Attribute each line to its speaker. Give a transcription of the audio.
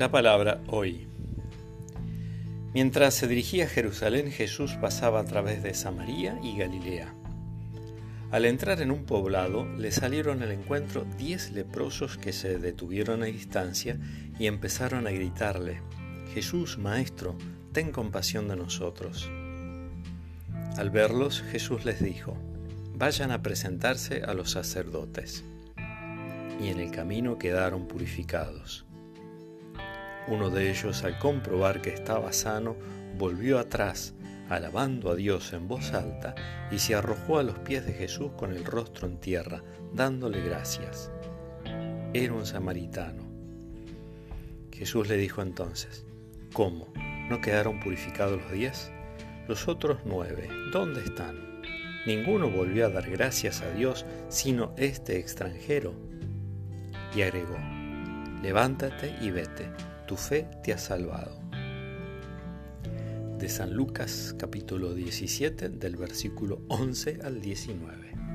Speaker 1: La palabra hoy. Mientras se dirigía a Jerusalén, Jesús pasaba a través de Samaria y Galilea. Al entrar en un poblado, le salieron al encuentro diez leprosos que se detuvieron a distancia y empezaron a gritarle, Jesús, Maestro, ten compasión de nosotros. Al verlos, Jesús les dijo, vayan a presentarse a los sacerdotes. Y en el camino quedaron purificados. Uno de ellos, al comprobar que estaba sano, volvió atrás, alabando a Dios en voz alta, y se arrojó a los pies de Jesús con el rostro en tierra, dándole gracias. Era un samaritano. Jesús le dijo entonces, ¿cómo? ¿No quedaron purificados los diez? Los otros nueve, ¿dónde están? Ninguno volvió a dar gracias a Dios, sino este extranjero. Y agregó, levántate y vete tu fe te ha salvado. De San Lucas capítulo 17 del versículo 11 al 19.